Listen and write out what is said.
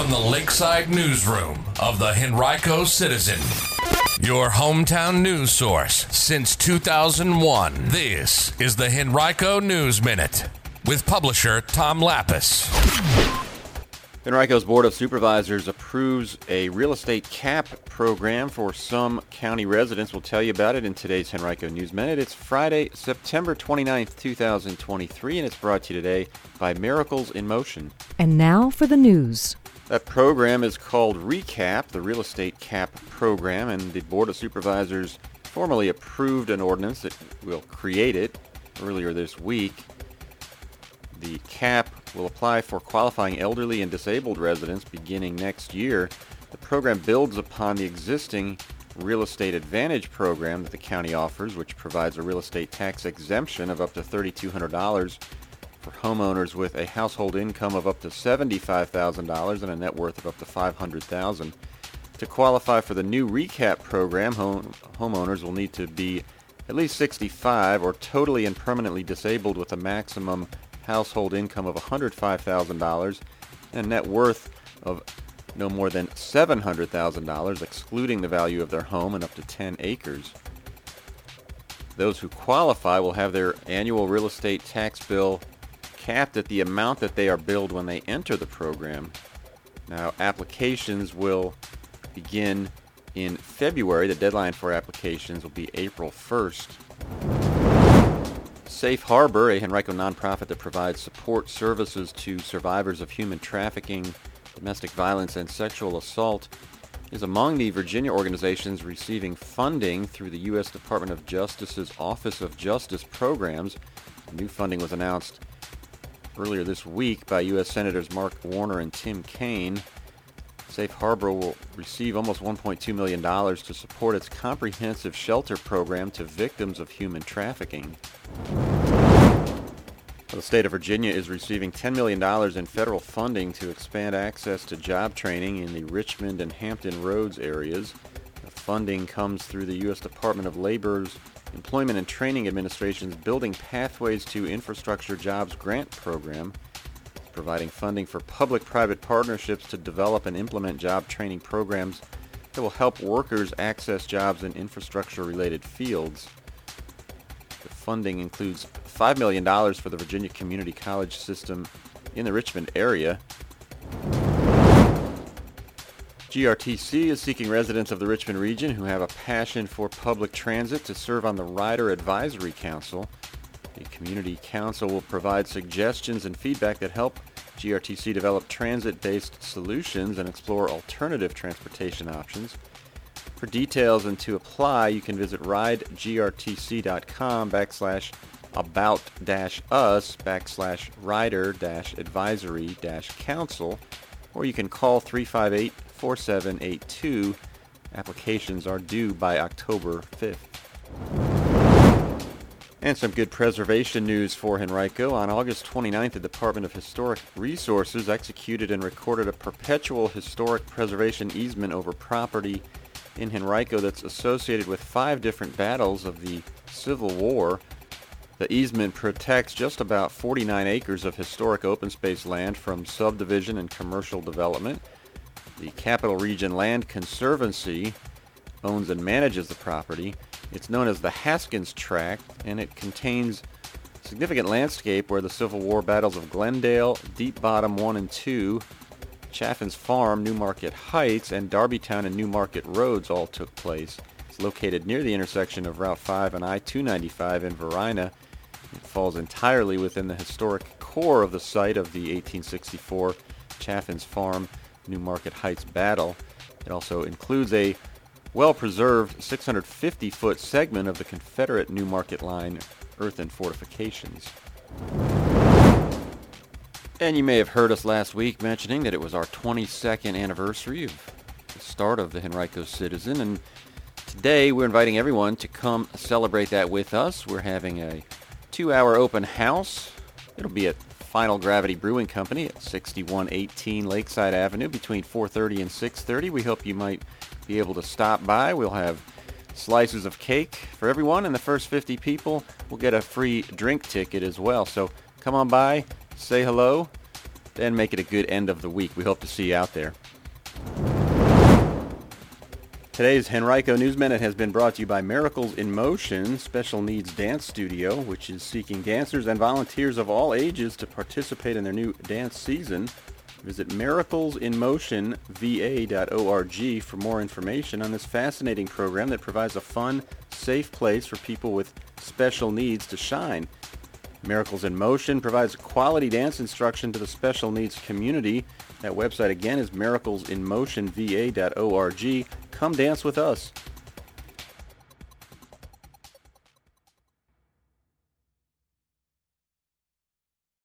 from the Lakeside Newsroom of the Henrico Citizen, your hometown news source since 2001. This is the Henrico News Minute with publisher Tom Lappas. Henrico's Board of Supervisors approves a real estate cap program for some county residents. We'll tell you about it in today's Henrico News Minute. It's Friday, September 29th, 2023, and it's brought to you today by Miracles in Motion. And now for the news. That program is called RECAP, the Real Estate Cap Program, and the Board of Supervisors formally approved an ordinance that will create it earlier this week. The cap will apply for qualifying elderly and disabled residents beginning next year. The program builds upon the existing Real Estate Advantage program that the county offers, which provides a real estate tax exemption of up to $3,200 for homeowners with a household income of up to $75,000 and a net worth of up to $500,000. To qualify for the new recap program, home, homeowners will need to be at least 65 or totally and permanently disabled with a maximum household income of $105,000 and a net worth of no more than $700,000, excluding the value of their home and up to 10 acres. Those who qualify will have their annual real estate tax bill capped at the amount that they are billed when they enter the program. Now, applications will begin in February. The deadline for applications will be April 1st. Safe Harbor, a Henrico nonprofit that provides support services to survivors of human trafficking, domestic violence, and sexual assault, is among the Virginia organizations receiving funding through the U.S. Department of Justice's Office of Justice Programs. New funding was announced earlier this week by U.S. Senators Mark Warner and Tim Kaine. Safe Harbor will receive almost $1.2 million to support its comprehensive shelter program to victims of human trafficking. The state of Virginia is receiving $10 million in federal funding to expand access to job training in the Richmond and Hampton Roads areas. The funding comes through the U.S. Department of Labor's Employment and Training Administration's Building Pathways to Infrastructure Jobs Grant Program, providing funding for public-private partnerships to develop and implement job training programs that will help workers access jobs in infrastructure-related fields. The funding includes $5 million for the Virginia Community College system in the Richmond area. GRTC is seeking residents of the Richmond region who have a passion for public transit to serve on the Rider Advisory Council. The Community Council will provide suggestions and feedback that help GRTC develop transit-based solutions and explore alternative transportation options. For details and to apply, you can visit ridegrtc.com backslash about dash us backslash rider dash advisory dash council, or you can call 358 4782. Applications are due by October 5th. And some good preservation news for Henrico. On August 29th, the Department of Historic Resources executed and recorded a perpetual historic preservation easement over property in Henrico that's associated with five different battles of the Civil War. The easement protects just about 49 acres of historic open space land from subdivision and commercial development. The Capital Region Land Conservancy owns and manages the property. It's known as the Haskins Tract, and it contains significant landscape where the Civil War battles of Glendale, Deep Bottom 1 and 2, Chaffin's Farm, Newmarket Heights, and Darbytown and Newmarket Roads all took place. It's located near the intersection of Route 5 and I-295 in Varina. It falls entirely within the historic core of the site of the 1864 Chaffin's Farm Newmarket Heights battle. It also includes a well-preserved 650-foot segment of the Confederate New Market Line earthen fortifications. And you may have heard us last week mentioning that it was our 22nd anniversary of the start of the Henrico Citizen, and today we're inviting everyone to come celebrate that with us. We're having a two-hour open house. It'll be at Final Gravity Brewing Company at 6118 Lakeside Avenue between 4:30 and 6:30. We hope you might be able to stop by. We'll have slices of cake for everyone, and the first 50 people will get a free drink ticket as well. So come on by, say hello. then make it a good end of the week. We hope to see you out there. Today's Henrico News Minute has been brought to you by Miracles in Motion Special Needs Dance Studio, which is seeking dancers and volunteers of all ages to participate in their new dance season. Visit miraclesinmotionva.org for more information on this fascinating program that provides a fun, safe place for people with special needs to shine. Miracles in Motion provides quality dance instruction to the special needs community. That website again is miraclesinmotionva.org. Come dance with us.